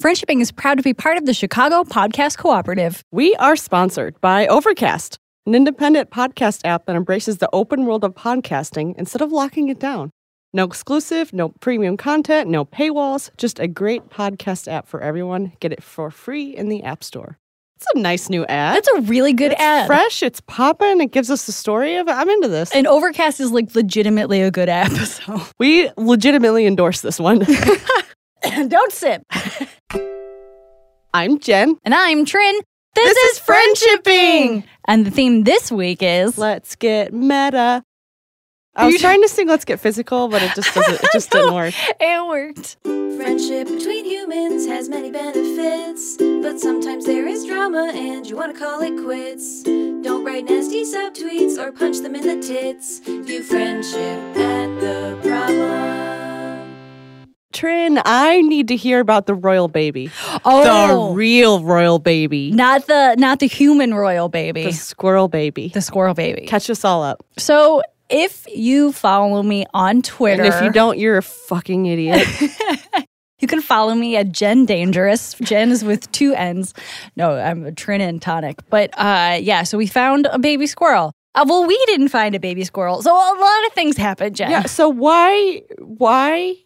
Friendshipping is proud to be part of the Chicago Podcast Cooperative. We are sponsored by Overcast, an independent podcast app that embraces the open world of podcasting instead of locking it down. No exclusive, no premium content, no paywalls, just a great podcast app for everyone. Get it for free in the App Store. It's a nice new ad. That's a really good it's ad. fresh, it's popping, it gives us the story of it. I'm into this. And Overcast is like legitimately a good app. So we legitimately endorse this one. don't sip. I'm Jen. And I'm Trin. This, This is Friendshipping. And the theme this week is Let's get meta. I was trying to sing "Let's Get Physical," but it just doesn't. It just didn't work. it worked. Friendship between humans has many benefits, but sometimes there is drama and you want to call it quits. Don't write nasty subtweets or punch them in the tits. View friendship at the problem. Trin, I need to hear about the royal baby, Oh, the real royal baby, not the not the human royal baby, the squirrel baby. the squirrel baby. Catch us all up, So if you follow me on Twitter, and if you don't, you're a fucking idiot. you can follow me at Jen Dangerous. Jen is with two N's. No, I'm a Trin and Tonic. But uh, yeah, so we found a baby squirrel. Uh, well, we didn't find a baby squirrel. So a lot of things happened, Jen. yeah. So why? Why?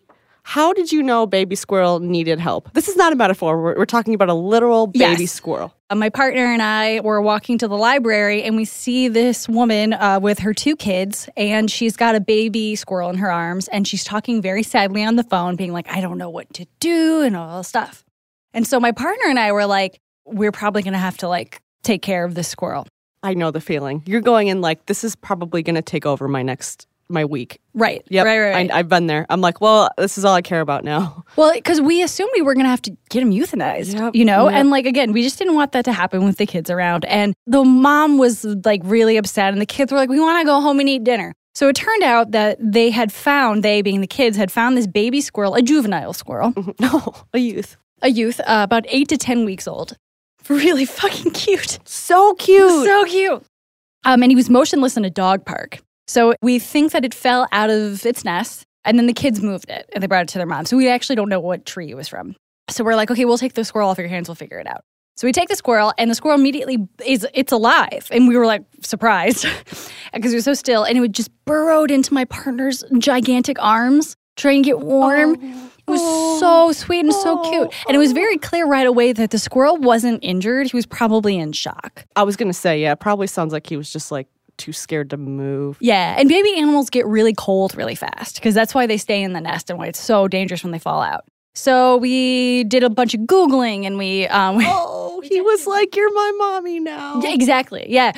How did you know baby squirrel needed help? This is not a metaphor. We're, we're talking about a literal baby Yes. squirrel. Uh, my partner and I were walking to the library and we see this woman uh, with her two kids and she's got a baby squirrel in her arms and she's talking very sadly on the phone, being like, I don't know what to do and all this stuff. And so my partner and I were like, we're probably going to have to like take care of this squirrel. I know the feeling. You're going in like this is probably going to take over my next my week. Right. Yep. Right, right, right. I, I've been there. I'm like, well, this is all I care about now. well, because we assumed we were going to have to get him euthanized, Yep, you know? yep. And like, again, we just didn't want that to happen with the kids around. And the mom was like really upset, and the kids were like, we want to go home and eat dinner. So it turned out that they had found, they being the kids, had found this baby squirrel, a juvenile squirrel, no, a youth. a youth, uh, about eight to 10 weeks old. Really fucking cute. So cute. So cute. Um, and he was motionless in a dog park. So we think that it fell out of its nest, and then the kids moved it and they brought it to their mom. So we actually don't know what tree it was from. So we're like, okay, we'll take the squirrel off your hands. We'll figure it out. So we take the squirrel, and the squirrel immediately is it's alive, and we were like surprised because it was so still, and it would just burrowed into my partner's gigantic arms, trying to get warm. It was so oh. sweet and so cute, and it was very clear right away that the squirrel wasn't injured. He was probably in shock. I was gonna say, yeah, it probably sounds like he was just like too scared to move. Yeah, and baby animals get really cold really fast because that's why they stay in the nest and why it's so dangerous when they fall out. So we did a bunch of googling and we, um, Oh, he was like, "You're my mommy now." Yeah, exactly, yeah.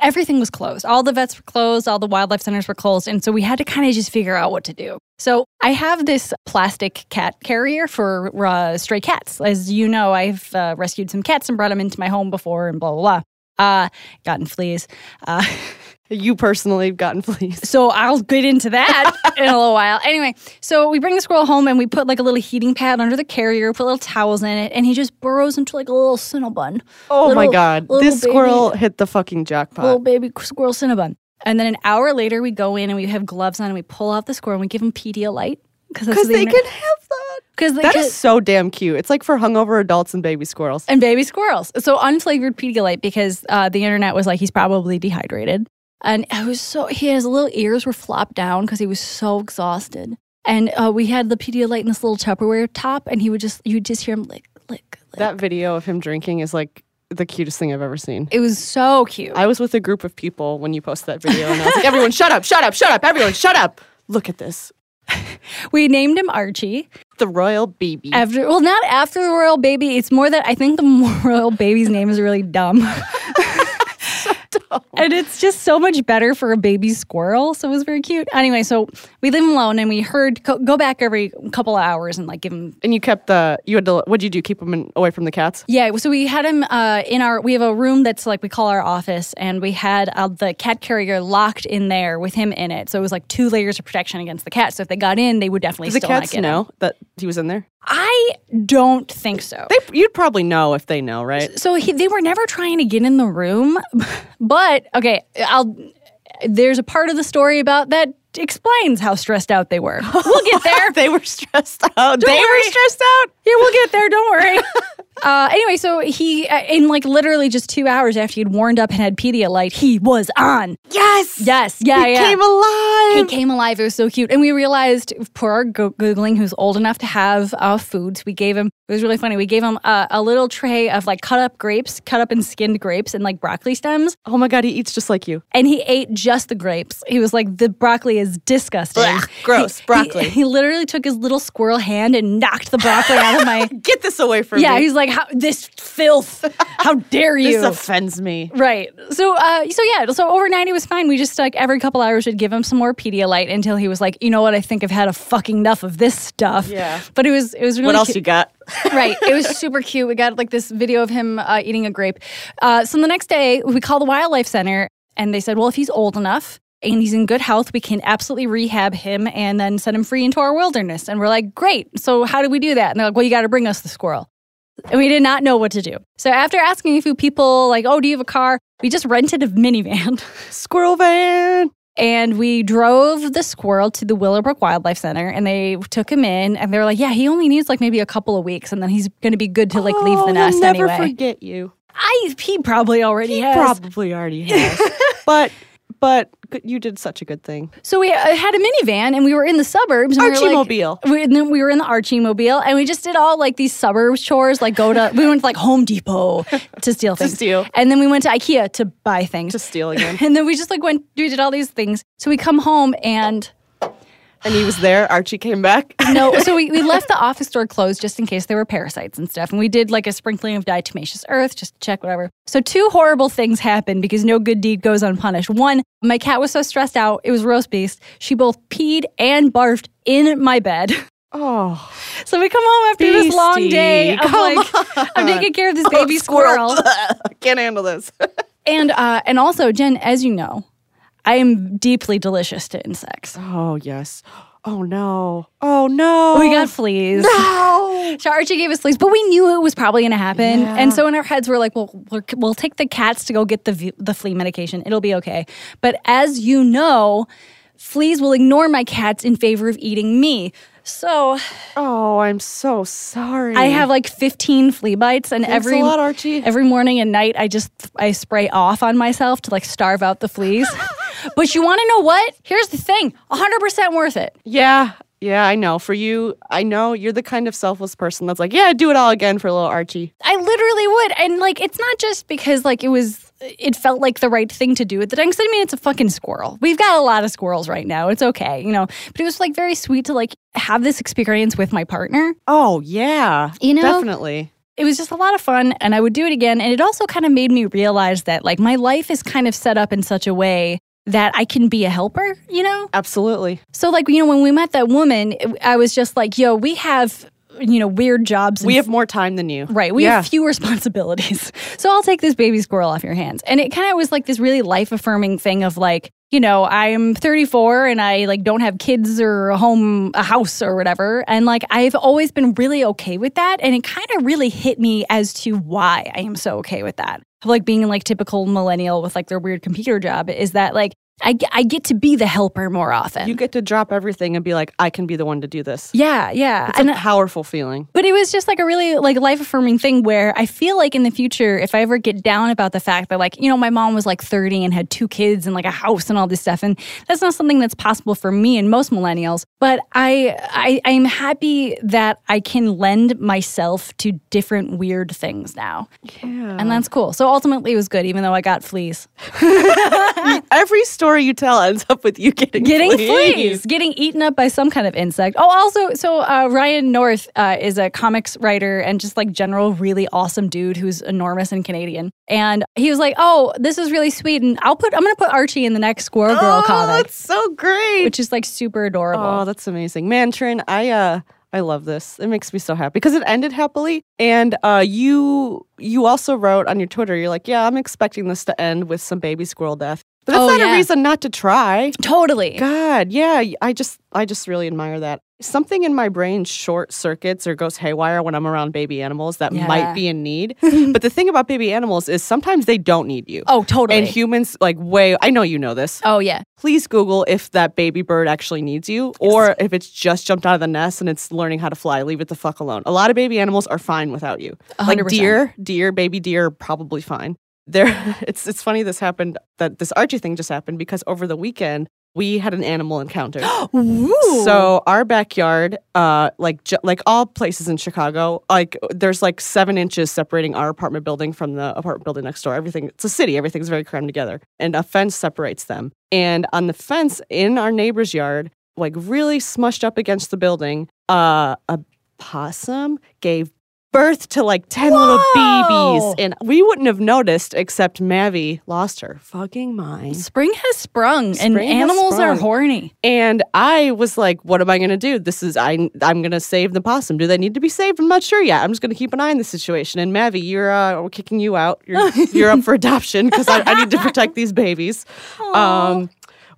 Everything was closed. All the vets were closed. All the wildlife centers were closed, and so we had to kind of just figure out what to do. So I have this plastic cat carrier for uh, stray cats. As you know, I've uh, rescued some cats and brought them into my home before, and blah blah blah. Uh, gotten fleas. Uh, You personally have gotten fleas. So I'll get into that in a little while. Anyway, so we bring the squirrel home and we put like a little heating pad under the carrier, put little towels in it, and he just burrows into like a little cinnabon. Oh my god, this baby- squirrel hit the fucking jackpot. Little baby squirrel cinnabon. And then an hour later, we go in and we have gloves on and we pull out the squirrel and we give him Pedialyte Because they can have that. because That is so damn cute. It's like for hungover adults and baby squirrels. and baby squirrels. So unflavored Pedialyte because uh, the internet was like he's probably dehydrated, and I was so he his little ears were flopped down because he was so exhausted. And uh, we had the Pedialyte in this little Tupperware top, and he would just you would just hear him lick lick. lick. That video of him drinking is like the cutest thing I've ever seen. it was so cute. I was with a group of people when you posted that video, and I was like, "Everyone, shut up! Shut up! Shut up! Everyone, shut up! Look at this, we named him Archie the royal baby." after well not after the royal baby. It's more that I think the royal baby's name is really dumb. And it's just so much better for a baby squirrel. So it was very cute. Anyway, so we leave him alone and we heard go, go back every couple of hours and like give him. and you kept the you had to what'd you do? Keep him in, away from the cats? Yeah, so we had him uh, in our. We have a room that's like we call our office, and we had uh, the cat carrier locked in there with him in it. So it was like two layers of protection against the cat. So if they got in, they would definitely Did the cats know in. that he was in there? I don't think so. They you'd probably know if they know, right? so he, they were never trying to get in the room, but okay, I'll. There's a part of the story about that explains how stressed out they were. We'll get there. they were stressed out. they worry. were stressed out. Yeah, we'll get there. Don't worry. uh, anyway, so he, uh, in like literally just two hours after he'd warmed up and had Pedialyte, he was on. Yes. Yes, yeah, He yeah. came alive. He came alive. It was so cute. And we realized, poor our Googling, who's old enough to have uh, foods, we gave him, it was really funny. We gave him a, a little tray of like cut up grapes, cut up and skinned grapes and like broccoli stems. oh my god, he eats just like you. And he ate just the grapes. He was like, the broccoli is disgusting. Blech, gross, He- broccoli. He, he literally took his little squirrel hand and knocked the broccoli out of my. Get this away from Yeah, me. he's like, Like, how, this filth. How dare you? this offends me. Right. So, uh, so yeah. So overnight he was fine. We just like every couple hours would give him some more Pedialyte until he was like, you know what? I think I've had a fucking enough of this stuff. Yeah. But it was it was really What else cute. you got? right. It was super cute. We got like this video of him uh, eating a grape. Uh, so the next day we call the wildlife center and they said, well, if he's old enough. And he's in good health. We can absolutely rehab him and then set him free into our wilderness. And we're like, great. So, how do we do that? And they're like, well, you got to bring us the squirrel. And we did not know what to do. So after asking a few people, like, oh, do you have a car? We just rented a minivan Squirrel van. and we drove the squirrel to the Willowbrook Wildlife Center and they took him in and they were like, yeah, he only needs like maybe a couple of weeks and then he's going to be good to like leave Oh, the he'll nest never anyway. forget you. I, he probably already has. Probably already has. but but you did such a good thing. So we uh, had a minivan and we were in the suburbs. And we were like, Archie-mobile. we, and then we were in the Archie mobile and we just did all like these suburbs chores, like go to, we went to like Home Depot to steal things. to steal. And then we went to Ikea to buy things. To steal again. and then we just like went, we did all these things. So we come home and and he was there. Archie came back. no, so we, we left the office door closed just in case there were parasites and stuff. And we did like a sprinkling of diatomaceous earth just to check whatever. So two horrible things happened because no good deed goes unpunished. One, my cat was so stressed out, it was roast beast. She both peed and barfed in my bed. Oh, So we come home after this long Beastie, day of come like I'm taking care of this baby squirrel. Can't handle this. And uh and also, Jen, as you know, I am deeply delicious to insects. oh yes. Oh no. Oh no. We got fleas. no. So Archie gave us fleas, but we knew it was probably going to happen. Yeah. And so in our heads, we're like, well, we're, we'll take the cats to go get the the flea medication. It'll be okay. But as you know, fleas will ignore my cats in favor of eating me. So Oh, I'm so sorry. I have like 15 flea bites, and Thanks every a lot, Archie. every morning and night, I just I spray off on myself to like starve out the fleas. but you want to know what? Here's the thing: 100 percent worth it. Yeah. Yeah, I know. For you, I know you're the kind of selfless person that's like, yeah, do it all again for little Archie. I literally would. And like it's not just because like it was it felt like the right thing to do at the time. 'Cause I mean it's a fucking squirrel. We've got a lot of squirrels right now. It's okay, you know. But it was like very sweet to like have this experience with my partner. Oh yeah, You know? definitely. It was just a lot of fun and I would do it again. And it also kind of made me realize that like my life is kind of set up in such a way that I can be a helper, you know? Absolutely. So like, you know, when we met that woman, I was just like, yo, we have, you know, weird jobs. and We have more time than you. Right. We yeah. have few responsibilities. So I'll take this baby squirrel off your hands. And it kind of was like this really life affirming thing of like, you know, I'm 34 and I like don't have kids or a home, a house or whatever. And like I've always been really okay with that. And it kind of really hit me as to why I am so okay with that. Like being like typical millennial with like their weird computer job is that like I, I get to be the helper more often. You get to drop everything and be like, I can be the one to do this. yeah, yeah. It's a powerful feeling. But it was just like a really like life affirming thing where I feel like in the future, if I ever get down about the fact that like, you know, my mom was like 30 and had two kids and like a house and all this stuff. And that's not something that's possible for me and most millennials. But I I I'm happy that I can lend myself to different weird things now. Yeah. And that's cool. So ultimately it was good, even though I got fleas. Every story you tell ends up with you getting getting fleas. fleas. getting eaten up by some kind of insect. Oh, also, so uh, Ryan North uh, is a comics writer and just like general really awesome dude who's enormous and Canadian. And he was like, "Oh, this is really sweet, and I'll put I'm gonna put Archie in the next Squirrel Girl oh, comic, that's so great. which is like super adorable." Oh, that's amazing. Man, Trin, I uh I love this. It makes me so happy because it ended happily. And uh you you also wrote on your Twitter, you're like, Yeah, I'm expecting this to end with some baby squirrel death. But that's Oh, not yeah. a reason not to try. totally. God, yeah, I just I just really admire that. something in my brain short circuits or goes haywire when I'm around baby animals that Yeah. might be in need. but the thing about baby animals is sometimes they don't need you. Oh, totally. And humans, like, way, I know you know this. oh, yeah. Please Google if that baby bird actually needs you or if it's just jumped out of the nest and it's learning how to fly. Leave it the fuck alone. A lot of baby animals are fine without you. Like hundred percent. deer, deer, baby deer, are probably fine. There, it's it's funny this happened that this Archie thing just happened because over the weekend we had an animal encounter. So our backyard, uh, like ju- like all places in Chicago, like there's like seven inches separating our apartment building from the apartment building next door. Everything it's a city. Everything's very crammed together, and a fence separates them. And on the fence in our neighbor's yard, like really smushed up against the building, uh, a possum gave birth to like 10 little babies and we wouldn't have noticed except mavi lost her fucking mind Spring has sprung, and has animals are horny. and I was like, what am I going to do? This is, I, I'm going to save the possum. Do they need to be saved? I'm not sure yet. I'm just going to keep an eye on the situation. And Mavi, you're, uh, we're kicking you out. You're, you're up for adoption because I, I need to protect these babies. Um,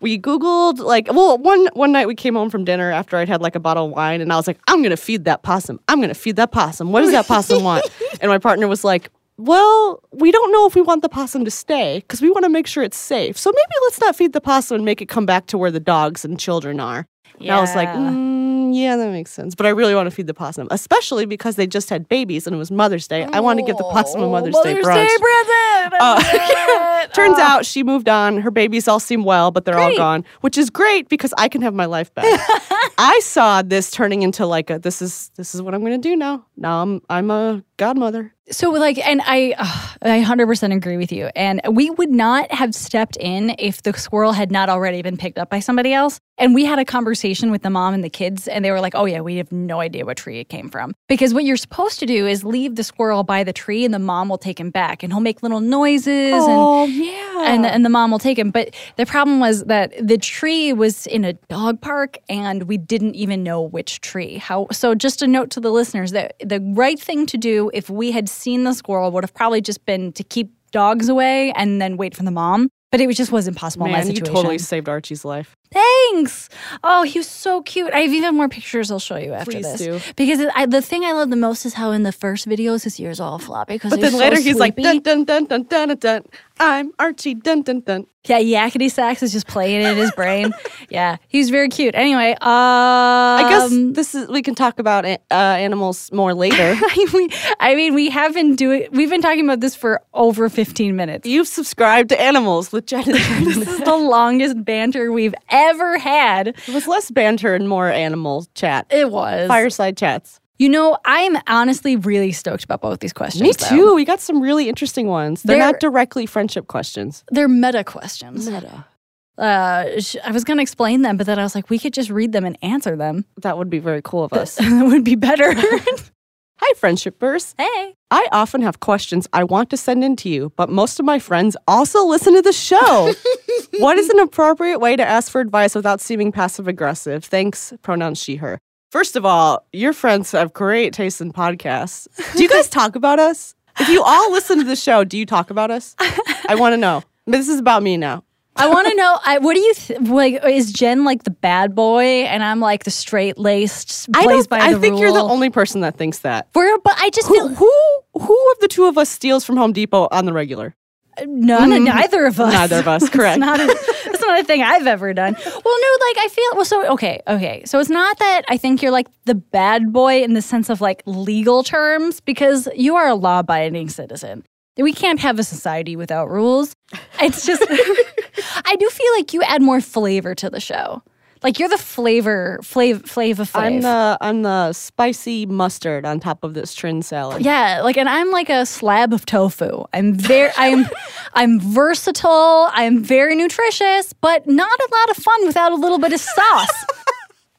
we Googled like, well, one, one night we came home from dinner after I'd had like a bottle of wine and I was like, I'm to feed that possum. I'm to feed that possum. What does that possum want? And my partner was like, well, we don't know if we want the possum to stay because we want to make sure it's safe. So maybe let's not feed the possum and make it come back to where the dogs and children are. And I was like, mm, yeah, that makes sense. But I really want to feed the possum, especially because they just had babies and it was Mother's Day. I want to give the possum a Mother's, Day brunch. present. Uh, I love it. Turns Oh. out she moved on. Her babies all seem well, but they're all gone, which is great because I can have my life back. I saw this turning into like a this is this is what I'm going to do now. Now I'm I'm a godmother. So, like, and I, ugh, I 100% agree with you. And we would not have stepped in if the squirrel had not already been picked up by somebody else. And we had a conversation with the mom and the kids, and they were like, oh, yeah, we have no idea what tree it came from. Because what you're supposed to do is leave the squirrel by the tree, and the mom will take him back, and he'll make little noises. and oh, yeah. and and the mom will take him. But the problem was that the tree was in a dog park, and we didn't even know which tree. How? So just a note to the listeners that the right thing to do if we had seen the squirrel would have probably just been to keep dogs away and then wait for the mom. But it just was impossible in Man, that you totally saved Archie's life. Thanks. Oh, he was so cute. I have even more pictures I'll show you after Please this. do. Because it, I, the thing I love the most is how in the first videos his ears all floppy. Because But then later he's like dun dun dun dun dun dun. dun. I'm Archie dun dun dun. Yeah, yakety sax is just playing in his brain. yeah, he's very cute. Anyway, um, I guess this is we can talk about uh, animals more later. I mean, I mean, we have been doing. We've been talking about this for over fifteen minutes. You've subscribed to Animals with Jen This is the longest banter we've ever had. It was less banter and more animal chat. It was. Fireside chats. You know, I'm honestly really stoked about both these questions. Me though. too. We got some really interesting ones. They're, They're- not directly friendship questions. They're meta questions. Meta. Uh, sh- I was going to explain them, but then I was like, we could just read them and answer them. That would be very cool of us. that would be better. Hi, friendshipers. hey. I often have questions I want to send in to you, but most of my friends also listen to the show. what is an appropriate way to ask for advice without seeming passive aggressive? Thanks, pronouns she, her. First of all, your friends have great taste in podcasts. Do you guys talk about us? If you all listen to the show, do you talk about us? I want to know. This is about me now. I want to know. I, what do you th- like? Is Jen like the bad boy, and I'm like the straight laced, I don't. by I think you're the only person that thinks that. We're, but I just Who, feel who who of the two of us steals from Home Depot on the regular? none, mm. neither of us. Neither of us, correct. It's not a, that's not a thing I've ever done. Well, no, like I feel well. So okay, okay. So it's not that I think you're like the bad boy in the sense of like legal terms, because you are a law-abiding citizen. We can't have a society without rules. It's just, I do feel like you add more flavor to the show. Like you're the flavor, flav, flavor, flav. I'm the I'm the spicy mustard on top of this trin salad. Yeah, like and I'm like a slab of tofu. I'm very I'm I'm versatile, I'm very nutritious, but not a lot of fun without a little bit of sauce.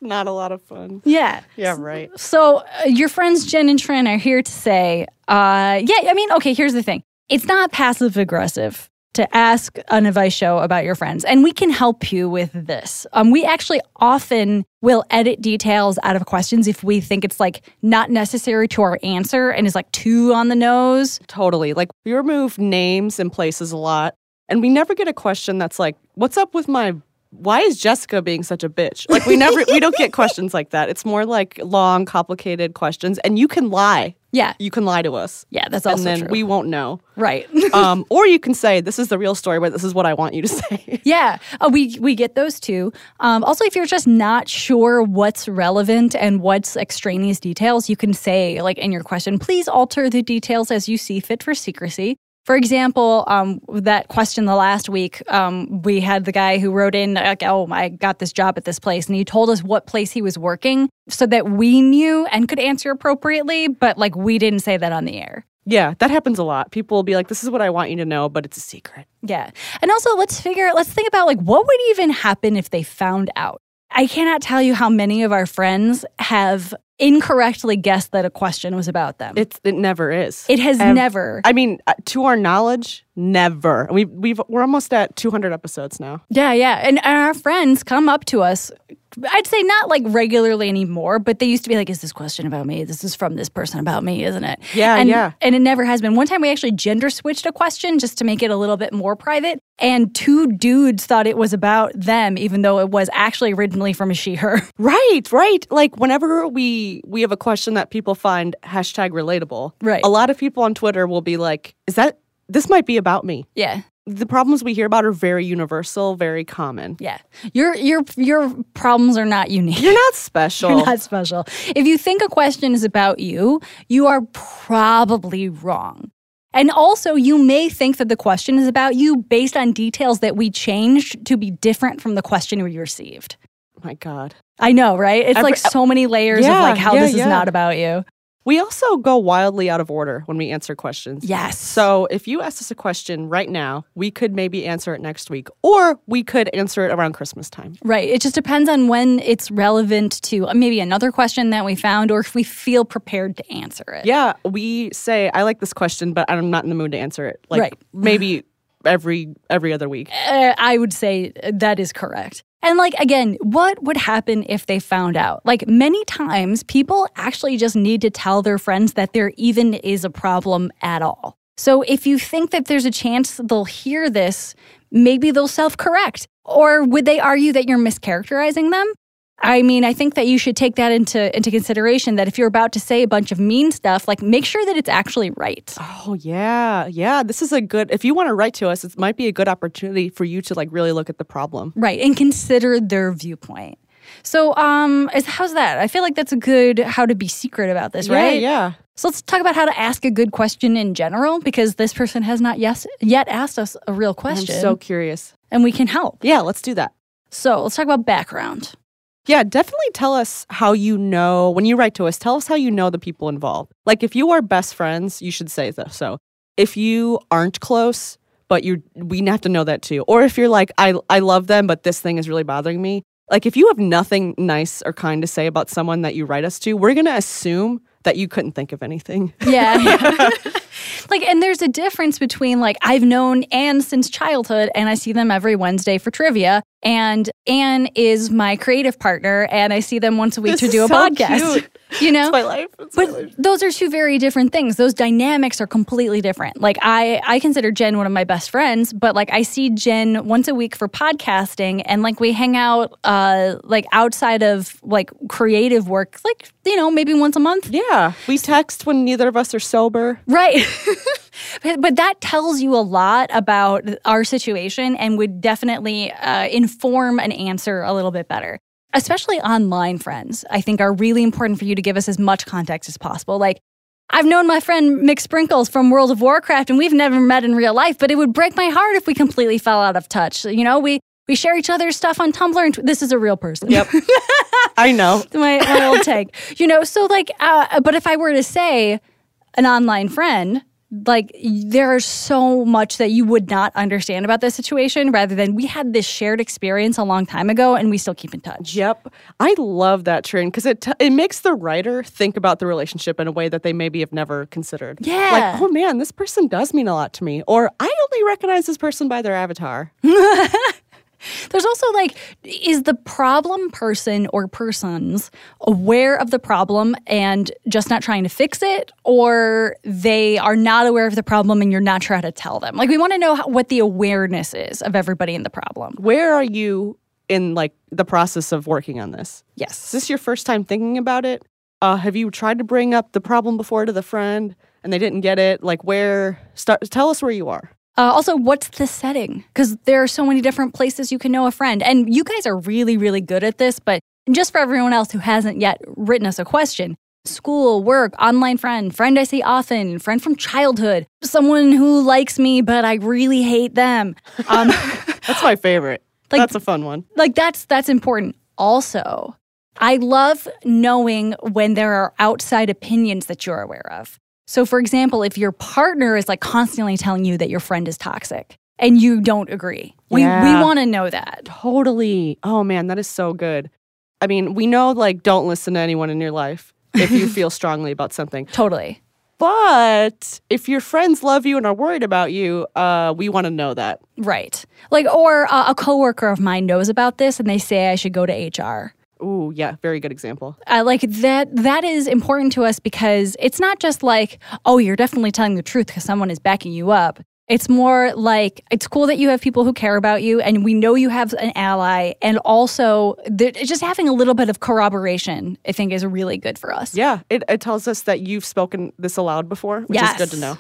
Not a lot of fun. yeah. Yeah, right. So uh, your friends Jen and Trin are here to say, uh yeah, I mean, okay, here's the thing. It's not passive aggressive to ask an advice show about your friends, and we can help you with this. Um, we actually often will edit details out of questions if we think it's like not necessary to our answer and is like too on the nose. Totally. Like we remove names and places a lot, and we never get a question that's like, "What's up with my why is Jessica being such a bitch? Like we never we don't get questions like that. It's more like long, complicated questions, and you can lie. Yeah. You can lie to us. Yeah, that's also and then true. we won't know. right. Um, or you can say this is the real story, but this is what I want you to say. Yeah, uh, we we get those too. Um, also, if you're just not sure what's relevant and what's extraneous details, you can say like in your question, please alter the details as you see fit for secrecy. For example, um, that question the last week, um, we had the guy who wrote in, like, "Oh, I got this job at this place," and he told us what place he was working so that we knew and could answer appropriately. But like, we didn't say that on the air. yeah, that happens a lot. People will be like, "This is what I want you to know," but it's a secret. Yeah. And also, let's figure, let's think about like what would even happen if they found out? I cannot tell you how many of our friends have incorrectly guessed that a question was about them. It it never is. it has Ev- never. I mean, uh, to our knowledge, never. We we've we're almost at 200 episodes now. yeah, yeah. And, and our friends come up to us. I'd say not like regularly anymore, but they used to be like, "Is this question about me? This is from this person about me, isn't it?" Yeah, and, yeah. And it never has been. One time we actually gender switched a question just to make it a little bit more private, and two dudes thought it was about them, even though it was actually originally from a she/her. Right, right. Like whenever we we have a question that people find hashtag relatable, Right. A lot of people on Twitter will be like, "Is that this might be about me?" Yeah. The problems we hear about are very universal, very common. Yeah. Your your your problems are not unique. You're not special. You're not special. If you think a question is about you, you are probably wrong. And also, you may think that the question is about you based on details that we changed to be different from the question we received. My God. I know, right? It's like so many layers Yeah, of like how yeah, this is not about you. We also go wildly out of order when we answer questions. Yes. So if you asked us a question right now, we could maybe answer it next week, or we could answer it around Christmas time. Right. It just depends on when it's relevant to uh, maybe another question that we found or if we feel prepared to answer it. Yeah, we say I like this question, but I'm not in the mood to answer it. Like Right. maybe every every other week. Uh, I would say that is correct. And like again, what would happen if they found out? Like many times people actually just need to tell their friends that there even is a problem at all. So if you think that there's a chance they'll hear this, maybe they'll self-correct. Or would they argue that you're mischaracterizing them? I mean, I think that you should take that into into consideration that if you're about to say a bunch of mean stuff, like make sure that it's actually right. Oh yeah, yeah. This is a good. If you want to write to us, it might be a good opportunity for you to like really look at the problem. Right, and consider their viewpoint. So, um, is, how's that? I feel like that's a good how to be secret about this, right? Yeah, yeah. So let's talk about how to ask a good question in general, because this person has not yes, yet asked us a real I'm question, so curious. and we can help. Yeah, let's do that. So let's talk about background. Yeah, definitely tell us how you know when you write to us. Tell us how you know the people involved. Like if you are best friends, you should say this. So if you aren't close, but you we have to know that too. Or if you're like I I love them, but this thing is really bothering me. Like if you have nothing nice or kind to say about someone that you write us to, we're gonna assume that you couldn't think of anything. Yeah. yeah. like, and there's a difference between like I've known Anne since childhood, and I see them every Wednesday for trivia, and Anne is my creative partner, and I see them once a week This to do a so podcast. cute. You know, It's my life. It's my But life. those are two very different things. Those dynamics are completely different. Like I I consider Jen one of my best friends, but like I see Jen once a week for podcasting and like we hang out uh like outside of like creative work like you know maybe once a month. Yeah. We text when neither of us are sober. Right. but, but that tells you a lot about our situation and would definitely uh, inform an answer a little bit better. Especially online friends, I think are really important for you to give us as much context as possible. Like, I've known my friend Mick Sprinkles from World of Warcraft, and we've never met in real life, but it would break my heart if we completely fell out of touch. You know, we we share each other's stuff on Tumblr, and this is a real person. Yep. I know. my, my old take. You know, so like, uh, but if I were to say an online friend, like there's so much that you would not understand about this situation rather than we had this shared experience a long time ago and we still keep in touch. Yep. I love that trend because it, t- it makes the writer think about the relationship in a way that they maybe have never considered. Yeah. Like, oh man, this person does mean a lot to me. Or I only recognize this person by their avatar. There's also like, is the problem person or persons aware of the problem and just not trying to fix it, or they are not aware of the problem and you're not sure how to tell them? Like, we want to know how, what the awareness is of everybody in the problem. Where are you in like the process of working on this. Yes. Is this your first time thinking about it? Uh, have you tried to bring up the problem before to the friend and they didn't get it? Like where? Start. Tell us where you are. Uh, also, what's the setting? Because there are so many different places you can know a friend. And you guys are really, really good at this. But just for everyone else who hasn't yet written us a question school, work, online friend, friend I see often, friend from childhood, someone who likes me, but I really hate them. Um, That's my favorite. Like- That's a fun one. like that's that's important also i love knowing when there are outside opinions that you're aware of so for example if your partner is like constantly telling you that your friend is toxic and you don't agree we we want to know that Totally. Oh man, that is so good. I mean, we know like don't listen to anyone in your life if you feel strongly about something. totally But if your friends love you and are worried about you, uh, we want to know that. right like or uh, a coworker of mine knows about this and they say i should go to hr Ooh, yeah, very good example. uh, like that that is important to us because it's not just like oh you're definitely telling the truth because someone is backing you up it's more like it's cool that you have people who care about you and we know you have an ally and also just having a little bit of corroboration i think is really good for us Yeah, it, it tells us that you've spoken this aloud before, which is good to know.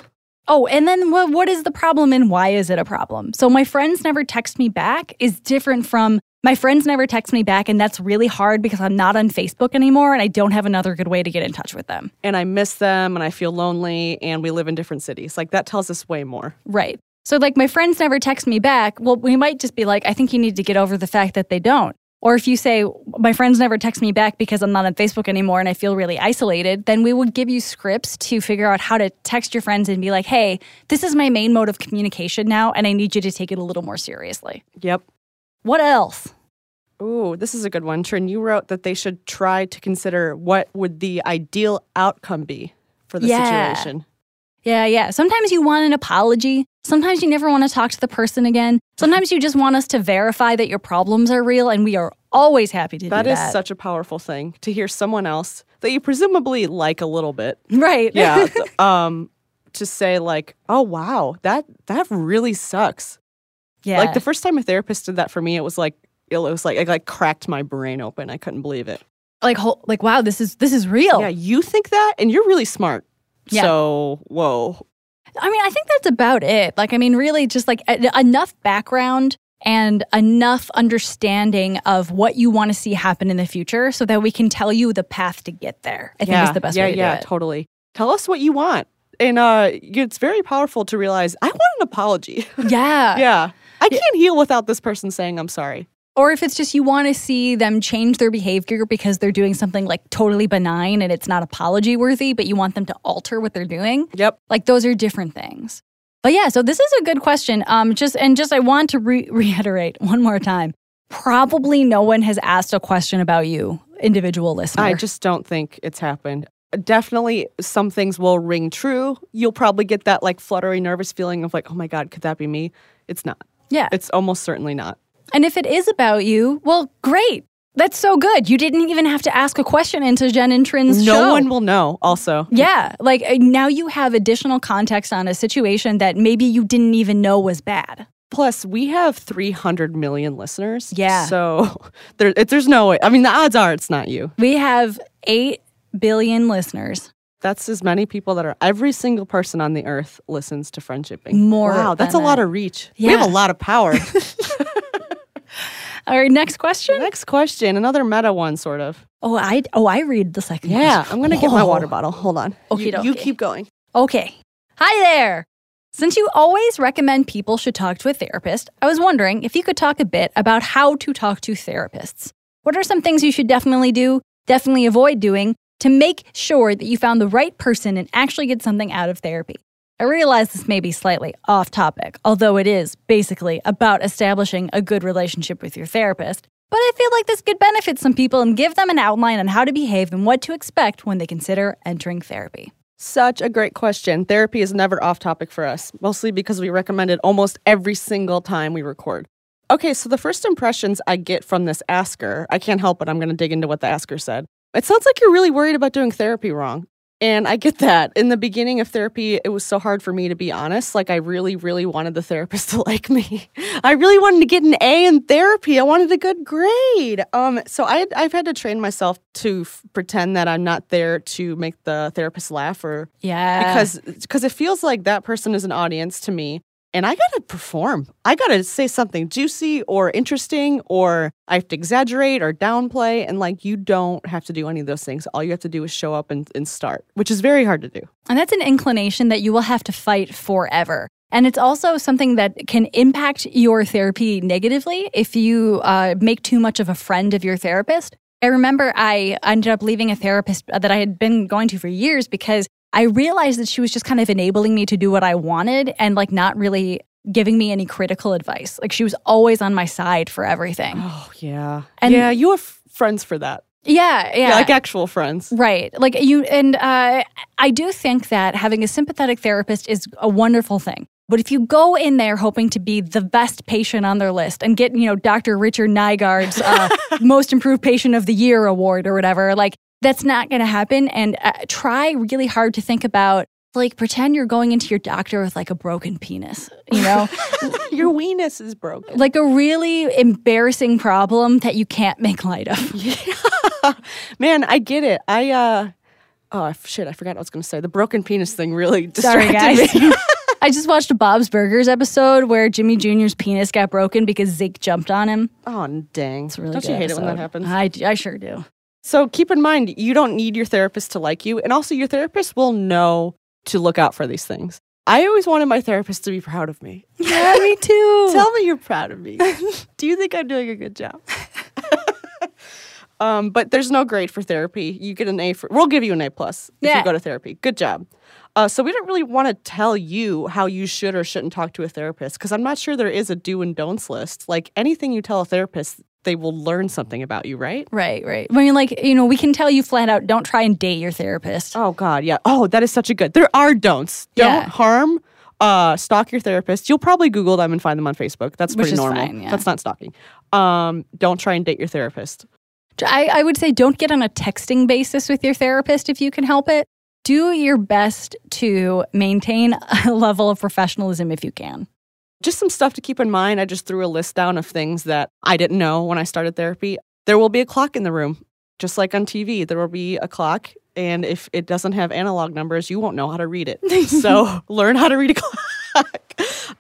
Oh, and then what, what is the problem and why is it a problem? So, my friends never text me back is different from my friends never text me back. And that's really hard because I'm not on Facebook anymore and I don't have another good way to get in touch with them. And I miss them and I feel lonely and we live in different cities. Like that tells us way more. Right. So, like, my friends never text me back. Well, we might just be like, I think you need to get over the fact that they don't. Or if you say, my friends never text me back because I'm not on Facebook anymore and I feel really isolated, then we would give you scripts to figure out how to text your friends and be like, hey, this is my main mode of communication now, and I need you to take it a little more seriously. Yep. What else? Ooh, this is a good one. Trin, you wrote that they should try to consider what would the ideal outcome be for the Yeah. situation. Yeah, yeah. Sometimes you want an apology. Sometimes you never want to talk to the person again. Sometimes you just want us to verify that your problems are real, and we are always happy to That do is that. such a powerful thing to hear someone else that you presumably like a little bit. right. Yeah. um to say like, "Oh wow, that that really sucks." yeah. Like the first time a therapist did that for me, it was like it was like it like cracked my brain open. I couldn't believe it. like, whole, like, wow, this is this is real. Yeah, you think that and you're really smart. Yeah. So, whoa. I mean, I think that's about it. Like, I mean, really, just like enough background and enough understanding of what you want to see happen in the future, so that we can tell you the path to get there. I think yeah, is the best yeah, way to yeah, do it. totally. Tell us what you want. And uh it's very powerful to realize I want an apology. Yeah. yeah. I can't heal without this person saying I'm sorry. Or if it's just you want to see them change their behavior because they're doing something like totally benign and it's not apology worthy, but you want them to alter what they're doing. Yep. Like those are different things. But yeah, so this is a good question. Um, just and just I want to re- reiterate one more time. Probably no one has asked a question about you, individual listener. I just don't think it's happened. Definitely some things will ring true. You'll probably get that like fluttery nervous feeling of like, "Oh my god, could that be me?" It's not. yeah. It's almost certainly not. And if it is about you, well, great. That's so good. You didn't even have to ask a question into Jen and Trin's no show. one will know also. Yeah, like uh, now you have additional context on a situation that maybe you didn't even know was bad. Plus, we have 300 million listeners. Yeah. So there, it, there's no way. I mean, the odds are it's not you. We have 8 billion listeners. That's as many people that are every single person on the earth listens to friendshipping. More Wow, that's a lot of reach. We have a lot of power. All right, next question. Next question, another meta one, sort of. Oh, I oh I read the second Yeah, question. I'm gonna get my Oh. water bottle. Hold on. Okie you, you keep going. Okay. Hi there. Since you always recommend people should talk to a therapist, I was wondering if you could talk a bit about how to talk to therapists. What are some things you should definitely do, definitely avoid doing, to make sure that you found the right person and actually get something out of therapy? I realize this may be slightly off topic, although it is basically about establishing a good relationship with your therapist. But I feel like this could benefit some people and give them an outline on how to behave and what to expect when they consider entering therapy. Such a great question. Therapy is never off topic for us, mostly because we recommend it almost every single time we record. Okay, so the first impressions I get from this asker, I can't help it. I'm going to dig into what the asker said. It sounds like you're really worried about doing therapy wrong. And I get that. In the beginning of therapy, it was so hard for me to be honest. Like, I really, really wanted the therapist to like me. I really wanted to get an A in therapy. I wanted a good grade. Um, so I, I've had to train myself to f- pretend that I'm not there to make the therapist laugh or Yeah. because because it feels like that person is an audience to me and I gotta perform. I gotta say something juicy or interesting, or I have to exaggerate or downplay. And like, you don't have to do any of those things. All you have to do is show up and, and start, which is very hard to do. And that's an inclination that you will have to fight forever. And it's also something that can impact your therapy negatively if you uh, make too much of a friend of your therapist. I remember I ended up leaving a therapist that I had been going to for years because I realized that she was just kind of enabling me to do what I wanted and like not really giving me any critical advice. Like she was always on my side for everything. Oh, yeah. And- yeah, you have friends for that. Yeah, yeah. Yeah, like actual friends. Right. Like you, and uh, I do think that having a sympathetic therapist is a wonderful thing. But if you go in there hoping to be the best patient on their list and get, you know, Dr. Richard Nygaard's uh, Most Improved Patient of the Year award or whatever, like that's not going to happen. And uh, try really hard to think about, like, pretend you're going into your doctor with like a broken penis, you know, Your weenus is broken. like a really embarrassing problem that you can't make light of. Yeah. Man, I get it. I, uh, oh, shit, I forgot what I was going to say. The broken penis thing really Sorry, distracted guys. me. I just watched a Bob's Burgers episode where Jimmy Jr.'s penis got broken because Zeke jumped on him. oh, dang. It's really Don't you hate it when that happens? I, I sure do. So keep in mind, you don't need your therapist to like you. And also, your therapist will know to look out for these things. I always wanted my therapist to be proud of me. Yeah, me too. Tell me you're proud of me. Do you think I'm doing a good job? um, but there's no grade for therapy. You get an A for. We'll give you an A plus if Yeah. you go to therapy. Good job. Uh, so we don't really want to tell you how you should or shouldn't talk to a therapist because I'm not sure there is a do and don'ts list. Like anything you tell a therapist, they will learn something about you, right? Right, right. I mean, like, you know, we can tell you flat out don't try and date your therapist. Oh God, yeah. Oh, that is such a good. There are don'ts. Don't Yeah. harm. Uh, stalk your therapist. You'll probably Google them and find them on Facebook. That's Which pretty normal. fine, yeah. That's not stalking. Um, don't try and date your therapist. I, I would say don't get on a texting basis with your therapist if you can help it. Do your best to maintain a level of professionalism if you can. Just some stuff to keep in mind. I just threw a list down of things that I didn't know when I started therapy. There will be a clock in the room, just like on TV. There will be a clock, and if it doesn't have analog numbers, you won't know how to read it. so learn how to read a clock.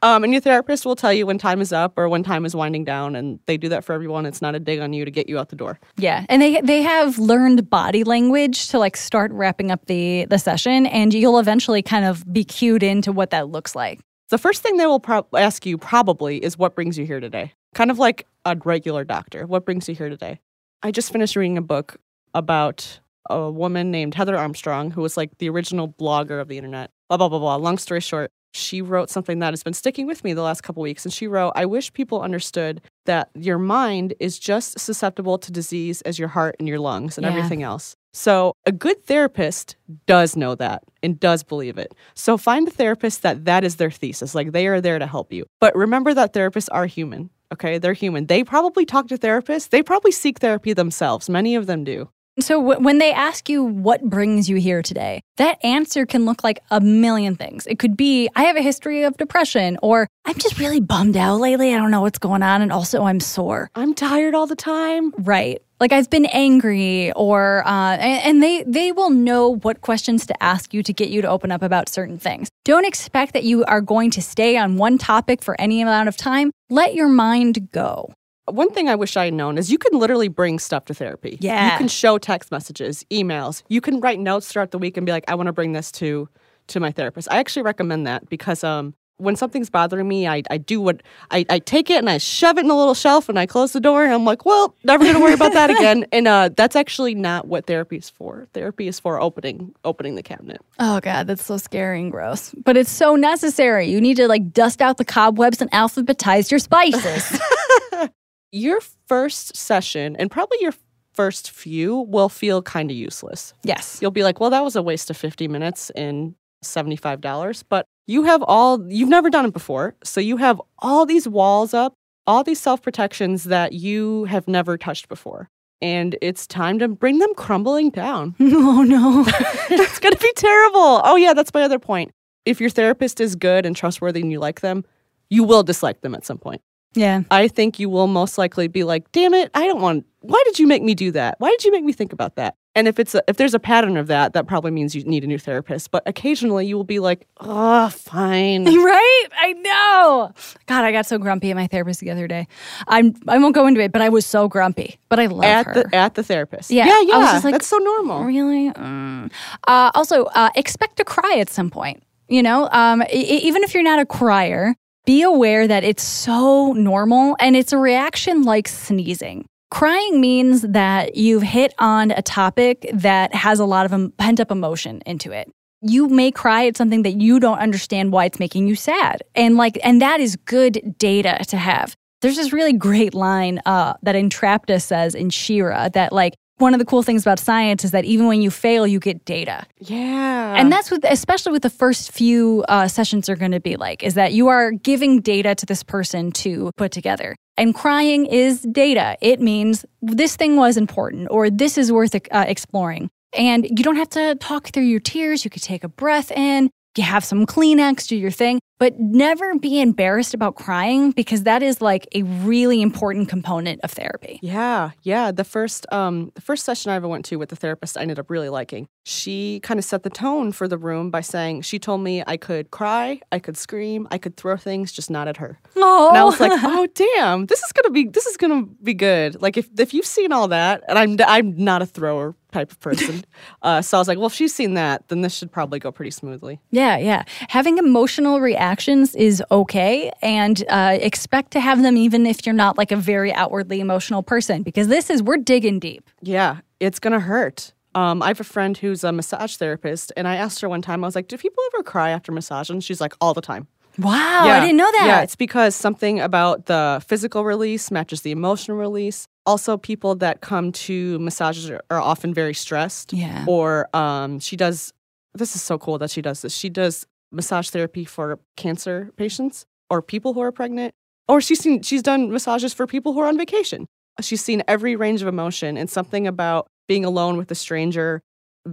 Um, and your therapist will tell you when time is up or when time is winding down, and they do that for everyone. It's not a dig on you to get you out the door. Yeah, and they they have learned body language to like start wrapping up the the session, and you'll eventually kind of be cued into what that looks like. The first thing they will prob ask you probably is what brings you here today. Kind of like a regular doctor. What brings you here today? I just finished reading a book about a woman named Heather Armstrong, who was like the original blogger of the internet. Blah, blah, blah, blah. Long story short, she wrote something that has been sticking with me the last couple weeks. And she wrote, I wish people understood that your mind is just susceptible to disease as your heart and your lungs and Yeah. everything else. So a good therapist does know that and does believe it. So find a therapist that that is their thesis. Like they are there to help you. But remember that therapists are human. Okay, they're human. They probably talk to therapists. They probably seek therapy themselves. Many of them do. So w- when they ask you what brings you here today, that answer can look like a million things. It could be I have a history of depression, or I'm just really bummed out lately. I don't know what's going on, and also I'm sore. I'm tired all the time. Right. Like I've been angry, or uh, and, and they they will know what questions to ask you to get you to open up about certain things. Don't expect that you are going to stay on one topic for any amount of time. Let your mind go. One thing I wish I had known is you can literally bring stuff to therapy. Yeah. You can show text messages, emails. You can write notes throughout the week and be like, I want to bring this to to my therapist. I actually recommend that because um when something's bothering me, I, I do what I, I take it and I shove it in a little shelf and I close the door and I'm like, well, never gonna worry about that again. And uh, that's actually not what therapy is for. Therapy is for opening opening the cabinet. Oh god, that's so scary and gross. But it's so necessary. You need to like dust out the cobwebs and alphabetize your spices. Your first session and probably your first few will feel kind of useless. yes. you'll be like, well, that was a waste of 50 minutes and $75. But you have all, you've never done it before. So you have all these walls up, all these self protections that you have never touched before. and it's time to bring them crumbling down. oh no. it's going to be terrible. Oh, yeah, that's my other point. If your therapist is good and trustworthy and you like them, you will dislike them at some point. Yeah. I think you will most likely be like, damn it, I don't want, why did you make me do that? Why did you make me think about that? And if it's a, if there's a pattern of that, that probably means you need a new therapist. But occasionally you will be like, oh, fine. Right? I know. God, I got so grumpy at my therapist the other day. I'm I won't go into it, but I was so grumpy. But I love at her. the at the therapist. Yeah, yeah, I was just like, That's so normal. Really? Mm. Uh, also, uh, expect to cry at some point. You know, um, e- even if you're not a crier, be aware that it's so normal and it's a reaction like sneezing. Crying means that you've hit on a topic that has a lot of pent up emotion into it. You may cry at something that you don't understand why it's making you sad. And like and that is good data to have. There's this really great line uh, that Entrapta says in She-Ra that like one of the cool things about science is that even when you fail, you get data. Yeah. And that's what, especially with the first few uh, sessions are going to be like, is that you are giving data to this person to put together. And crying is data. It means this thing was important or this is worth uh, exploring. And you don't have to talk through your tears. You could take a breath in, you have some Kleenex, do your thing, but never be embarrassed about crying because that is like a really important component of therapy. Yeah, yeah. The first um the first session I ever went to with the therapist I ended up really liking. She kind of set the tone for the room by saying she told me I could cry, I could scream, I could throw things, just not at her. Oh, And I was like, "Oh damn, this is gonna be this is gonna be good." Like if if you've seen all that, and I'm I'm not a thrower type of person, uh, so I was like, "Well, if she's seen that, then this should probably go pretty smoothly." Yeah, yeah. Having emotional reactions is okay, and uh, expect to have them even if you're not like a very outwardly emotional person, because this is, we're digging deep. Yeah, it's gonna hurt. Um, I have a friend who's a massage therapist, and I asked her one time, I was like, "Do people ever cry after massage?" And she's like, "All the time." Wow, I didn't know that. Yeah, it's because something about the physical release matches the emotional release. Also, people that come to massages are, are often very stressed. Yeah. Or um, she does. This is so cool that she does this. She does massage therapy for cancer patients or people who are pregnant. Or she's seen she's done massages for people who are on vacation. She's seen every range of emotion, and something about being alone with a stranger,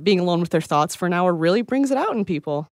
being alone with their thoughts for an hour, really brings it out in people.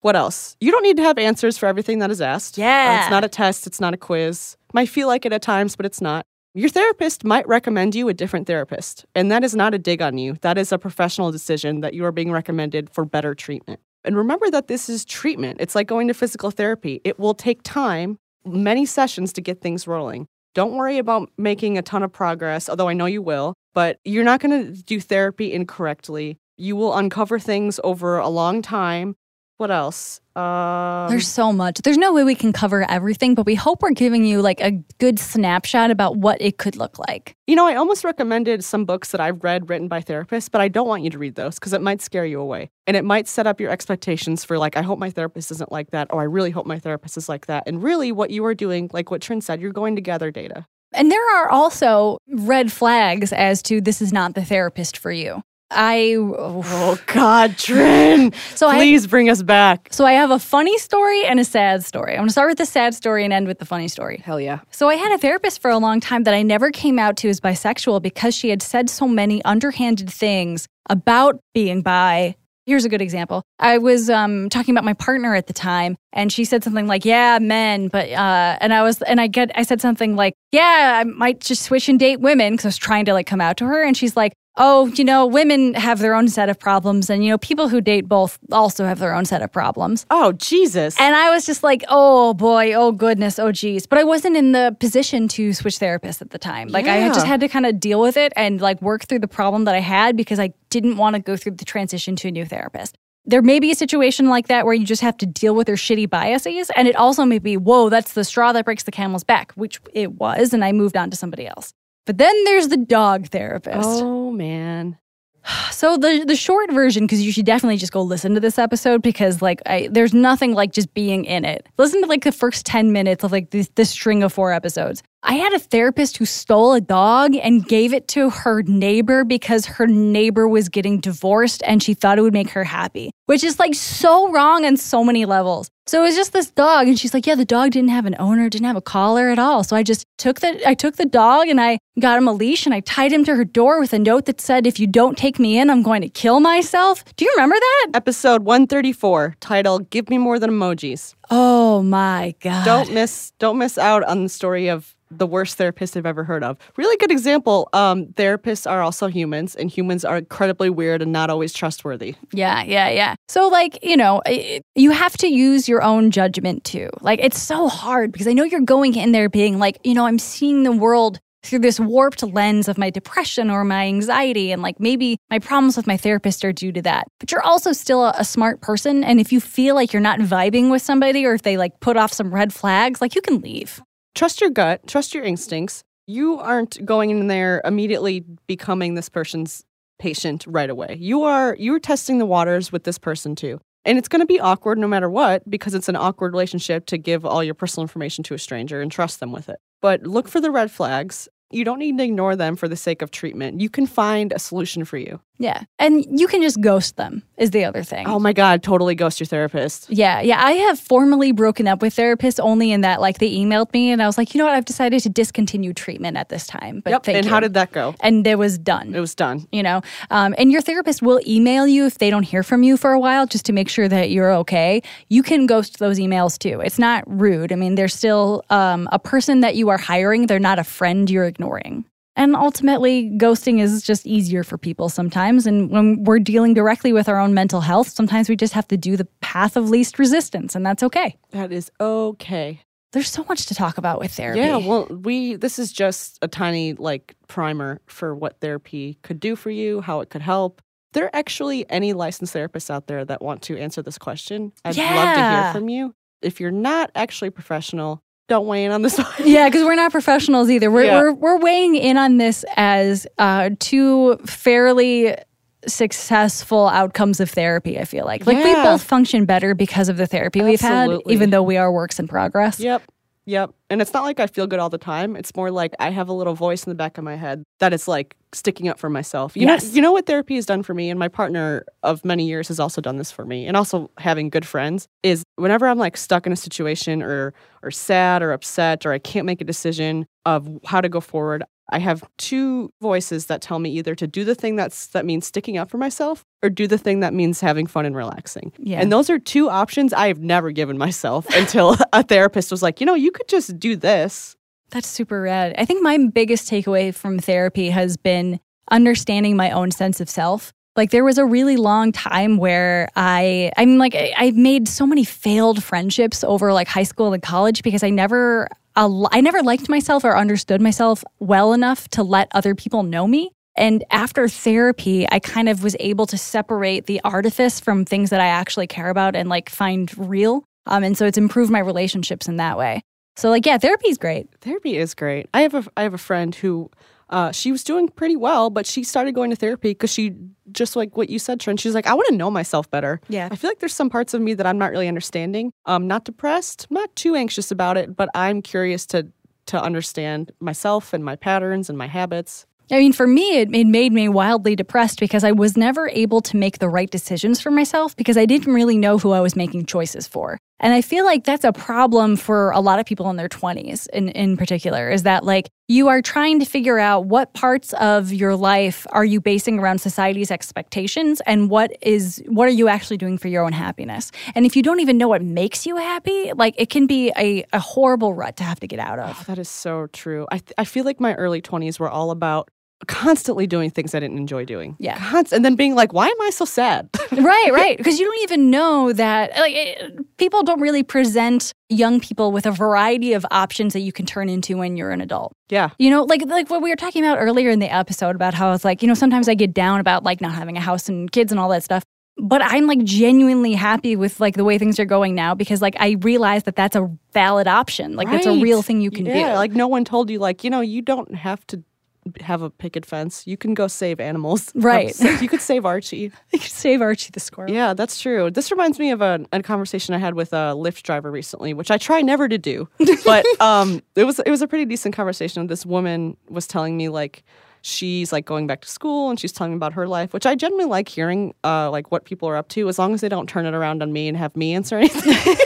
What else? You don't need to have answers for everything that is asked. Uh, Yeah. it's not a test, it's not a quiz. Might feel like it at times, but it's not. Your therapist might recommend you a different therapist, and that is not a dig on you. That is a professional decision that you are being recommended for better treatment. And remember that this is treatment. It's like going to physical therapy. It will take time, many sessions to get things rolling. Don't worry about making a ton of progress, although I know you will, but you're not going to do therapy incorrectly. You will uncover things over a long time. What else? Um, There's so much. There's no way we can cover everything, but we hope we're giving you like a good snapshot about what it could look like. You know, I almost recommended some books that I've read written by therapists, but I don't want you to read those because it might scare you away. And it might set up your expectations for, like, I hope my therapist isn't like that, or I really hope my therapist is like that. And really, what you are doing, like what Trin said, you're going to gather data. And there are also red flags as to this is not the therapist for you. I Oh, God, Trin, so I please bring us back. so I have a funny story and a sad story. I'm to start with the sad story and end with the funny story. Hell yeah. So I had a therapist for a long time that I never came out to as bisexual because she had said so many underhanded things about being bi. Here's a good example. I was um, talking about my partner at the time, and she said something like, "Yeah, men," but uh, and I was and I get I said something like, "Yeah, I might just switch and date women," because I was trying to like come out to her, and she's like, "Oh, you know, women have their own set of problems, and you know, people who date both also have their own set of problems." Oh, Jesus. And I was just like, oh boy, oh goodness, oh geez. But I wasn't in the position to switch therapists at the time. Like I just had to kind of deal with it and like work through the problem that I had because I didn't want to go through the transition to a new therapist. There may be a situation like that where you just have to deal with their shitty biases. And it also may be, whoa, that's the straw that breaks the camel's back, which it was. And I moved on to somebody else. But then there's the dog therapist. oh, man. So the the short version, because you should definitely just go listen to this episode because like I, there's nothing like just being in it. Listen to like the first ten minutes of like this, this string of four episodes. I had a therapist who stole a dog and gave it to her neighbor because her neighbor was getting divorced and she thought it would make her happy, which is like so wrong on so many levels. So it was just this dog and she's like, "Yeah, the dog didn't have an owner, didn't have a collar at all." So I just took the I took the dog and I got him a leash and I tied him to her door with a note that said, "If you don't take me in, I'm going to kill myself." Do you remember that? Episode 134, title Give Me More Than Emojis. Oh my god. Don't miss don't miss out on the story of the worst therapist I've ever heard of. Really good example. Um, therapists are also humans, and humans are incredibly weird and not always trustworthy. Yeah, yeah, yeah. So, like, you know, it, you have to use your own judgment too. Like, it's so hard because I know you're going in there being like, you know, I'm seeing the world through this warped lens of my depression or my anxiety. And like maybe my problems with my therapist are due to that. But you're also still a, a, smart person. And if you feel like you're not vibing with somebody or if they like put off some red flags, like you can leave trust your gut, trust your instincts. You aren't going in there immediately becoming this person's patient right away. You are you're testing the waters with this person too. And it's going to be awkward no matter what because it's an awkward relationship to give all your personal information to a stranger and trust them with it. But look for the red flags. You don't need to ignore them for the sake of treatment. You can find a solution for you. Yeah. And you can just ghost them, is the other thing. Oh my God, totally ghost your therapist. Yeah. Yeah. I have formally broken up with therapists only in that, like, they emailed me and I was like, you know what? I've decided to discontinue treatment at this time. But yep. and you. how did that go? And it was done. It was done. You know, um, and your therapist will email you if they don't hear from you for a while just to make sure that you're okay. You can ghost those emails too. It's not rude. I mean, they're still um, a person that you are hiring, they're not a friend you're ignoring. And ultimately, ghosting is just easier for people sometimes. And when we're dealing directly with our own mental health, sometimes we just have to do the path of least resistance, and that's okay. That is okay. There's so much to talk about with therapy. Yeah, well, we this is just a tiny like primer for what therapy could do for you, how it could help. There are actually any licensed therapists out there that want to answer this question. I'd yeah. love to hear from you. If you're not actually professional, don't weigh in on this one. yeah, because we're not professionals either. We're, yeah. we're, we're weighing in on this as uh, two fairly successful outcomes of therapy, I feel like. Like yeah. we both function better because of the therapy Absolutely. we've had, even though we are works in progress. Yep. Yep. And it's not like I feel good all the time. It's more like I have a little voice in the back of my head that is like sticking up for myself. You yes. know you know what therapy has done for me and my partner of many years has also done this for me. And also having good friends is whenever I'm like stuck in a situation or or sad or upset or I can't make a decision of how to go forward, I have two voices that tell me either to do the thing that's that means sticking up for myself or do the thing that means having fun and relaxing. Yeah. And those are two options I have never given myself until a therapist was like, "You know, you could just do this." That's super rad. I think my biggest takeaway from therapy has been understanding my own sense of self. Like there was a really long time where I I mean like I, I made so many failed friendships over like high school and college because I never I never liked myself or understood myself well enough to let other people know me. And after therapy, I kind of was able to separate the artifice from things that I actually care about and like find real. Um, and so it's improved my relationships in that way. So like, yeah, therapy is great. Therapy is great. I have a I have a friend who uh, she was doing pretty well, but she started going to therapy because she just like what you said, Trin. She's like, I want to know myself better. Yeah, I feel like there's some parts of me that I'm not really understanding. I'm not depressed, not too anxious about it, but I'm curious to to understand myself and my patterns and my habits. I mean, for me, it, it made me wildly depressed because I was never able to make the right decisions for myself because I didn't really know who I was making choices for. And I feel like that's a problem for a lot of people in their 20s in, in particular, is that like you are trying to figure out what parts of your life are you basing around society's expectations and what is what are you actually doing for your own happiness. And if you don't even know what makes you happy, like it can be a, a horrible rut to have to get out of. Oh, that is so true. I, th- I feel like my early 20s were all about constantly doing things I didn't enjoy doing. Yeah. Const- and then being like, why am I so sad? right, right. Because you don't even know that, like, it, people don't really present young people with a variety of options that you can turn into when you're an adult. Yeah. You know, like like what we were talking about earlier in the episode about how it's like, you know, sometimes I get down about like not having a house and kids and all that stuff. But I'm like genuinely happy with like the way things are going now because like I realize that that's a valid option. Like right. that's a real thing you can yeah, do. Like no one told you like, you know, you don't have to have a picket fence. You can go save animals. Right. you could save Archie. You could save Archie the squirrel. Yeah, that's true. This reminds me of a, a conversation I had with a Lyft driver recently, which I try never to do. But um, it was it was a pretty decent conversation. This woman was telling me like she's like going back to school and she's telling me about her life, which I generally like hearing uh, like what people are up to, as long as they don't turn it around on me and have me answer anything.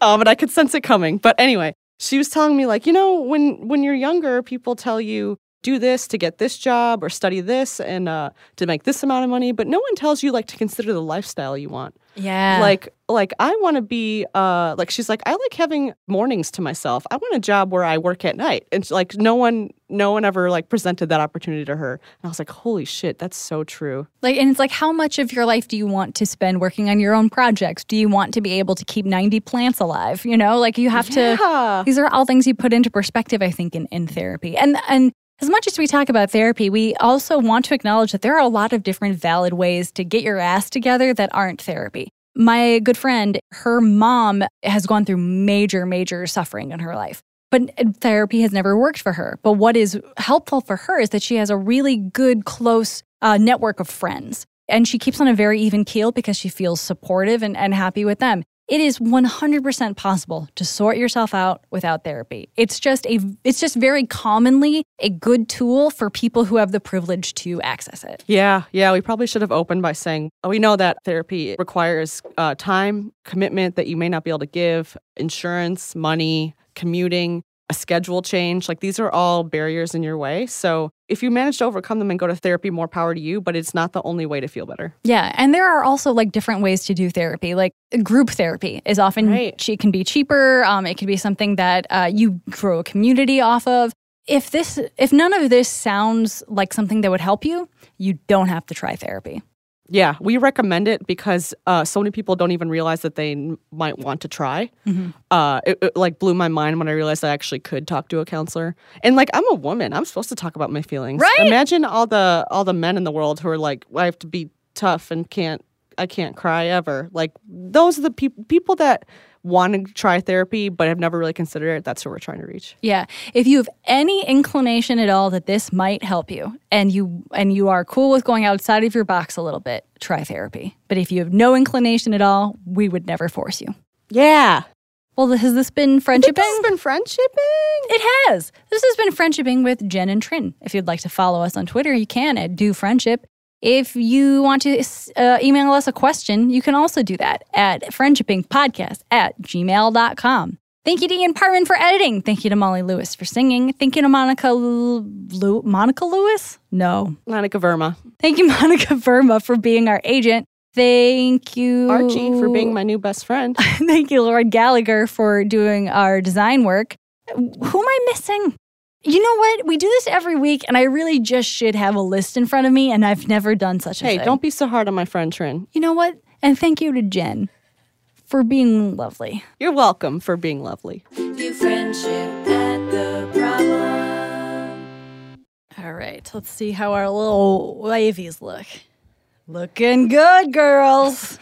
um, and I could sense it coming. But anyway, she was telling me like, you know, when when you're younger, people tell you do this to get this job or study this and uh, to make this amount of money, but no one tells you like to consider the lifestyle you want. Yeah. Like like I want to be uh like she's like I like having mornings to myself. I want a job where I work at night. And like no one no one ever like presented that opportunity to her. And I was like, "Holy shit, that's so true." Like, and it's like, how much of your life do you want to spend working on your own projects? Do you want to be able to keep 90 plants alive? You know, like you have to, these are all things you put into perspective, I think, in, in therapy. And, and as much as we talk about therapy, we also want to acknowledge that there are a lot of different valid ways to get your ass together that aren't therapy. My good friend, her mom has gone through major, major suffering in her life. But therapy has never worked for her. But what is helpful for her is that she has a really good, close uh, network of friends. And she keeps on a very even keel because she feels supportive and, and happy with them. It is 100% possible to sort yourself out without therapy. It's just a it's just very commonly a good tool for people who have the privilege to access it. Yeah, yeah, we probably should have opened by saying "Oh, we know that therapy requires uh, time, commitment that you may not be able to give, insurance, money, commuting, a schedule change. Like these are all barriers in your way. So if you manage to overcome them and go to therapy, more power to you, but it's not the only way to feel better. Yeah, and there are also like different ways to do therapy. Like group therapy is often Right. she can be cheaper. Um, it can be something that uh, you grow a community off of. If this, if none of this sounds like something that would help you, you don't have to try therapy. Yeah, we recommend it because uh, so many people don't even realize that they n- might want to try. Uh, it, it, like blew my mind when I realized I actually could talk to a counselor. And like I'm a woman, I'm supposed to talk about my feelings. Right? Imagine all the all the men in the world who are like, I have to be tough and can't I can't cry ever. Like those are the people people that want to try therapy but have never really considered it. That's who we're trying to reach. Yeah. If you have any inclination at all that this might help you and you and you are cool with going outside of your box a little bit, try therapy. But if you have no inclination at all, we would never force you. Yeah. Well, has this been friendshipping? This has been friendshipping. It has. This has been friendshipping with Jen and Trin. If you'd like to follow us on Twitter, you can at Do Friendship. If you want to uh, email us a question, you can also do that at friendshippingpodcast at gmail.com. Thank you to Ian Parman for editing. Thank you to Molly Lewis for singing. Thank you to Monica Lu- Lu- Monica Lewis? No. Monica Verma. Thank you, Monica Verma, for being our agent. Thank you, Archie for being my new best friend. Thank you, Lord Gallagher, for doing our design work. Who am I missing? You know what? We do this every week, and I really just should have a list in front of me, and I've never done such a hey, thing. don't be so hard on my friend Trin. You know what? And thank you to Jen for being lovely. You're welcome for being lovely. Do friendship at the problem. All right, let's see how our little wavies look. Looking good, girls.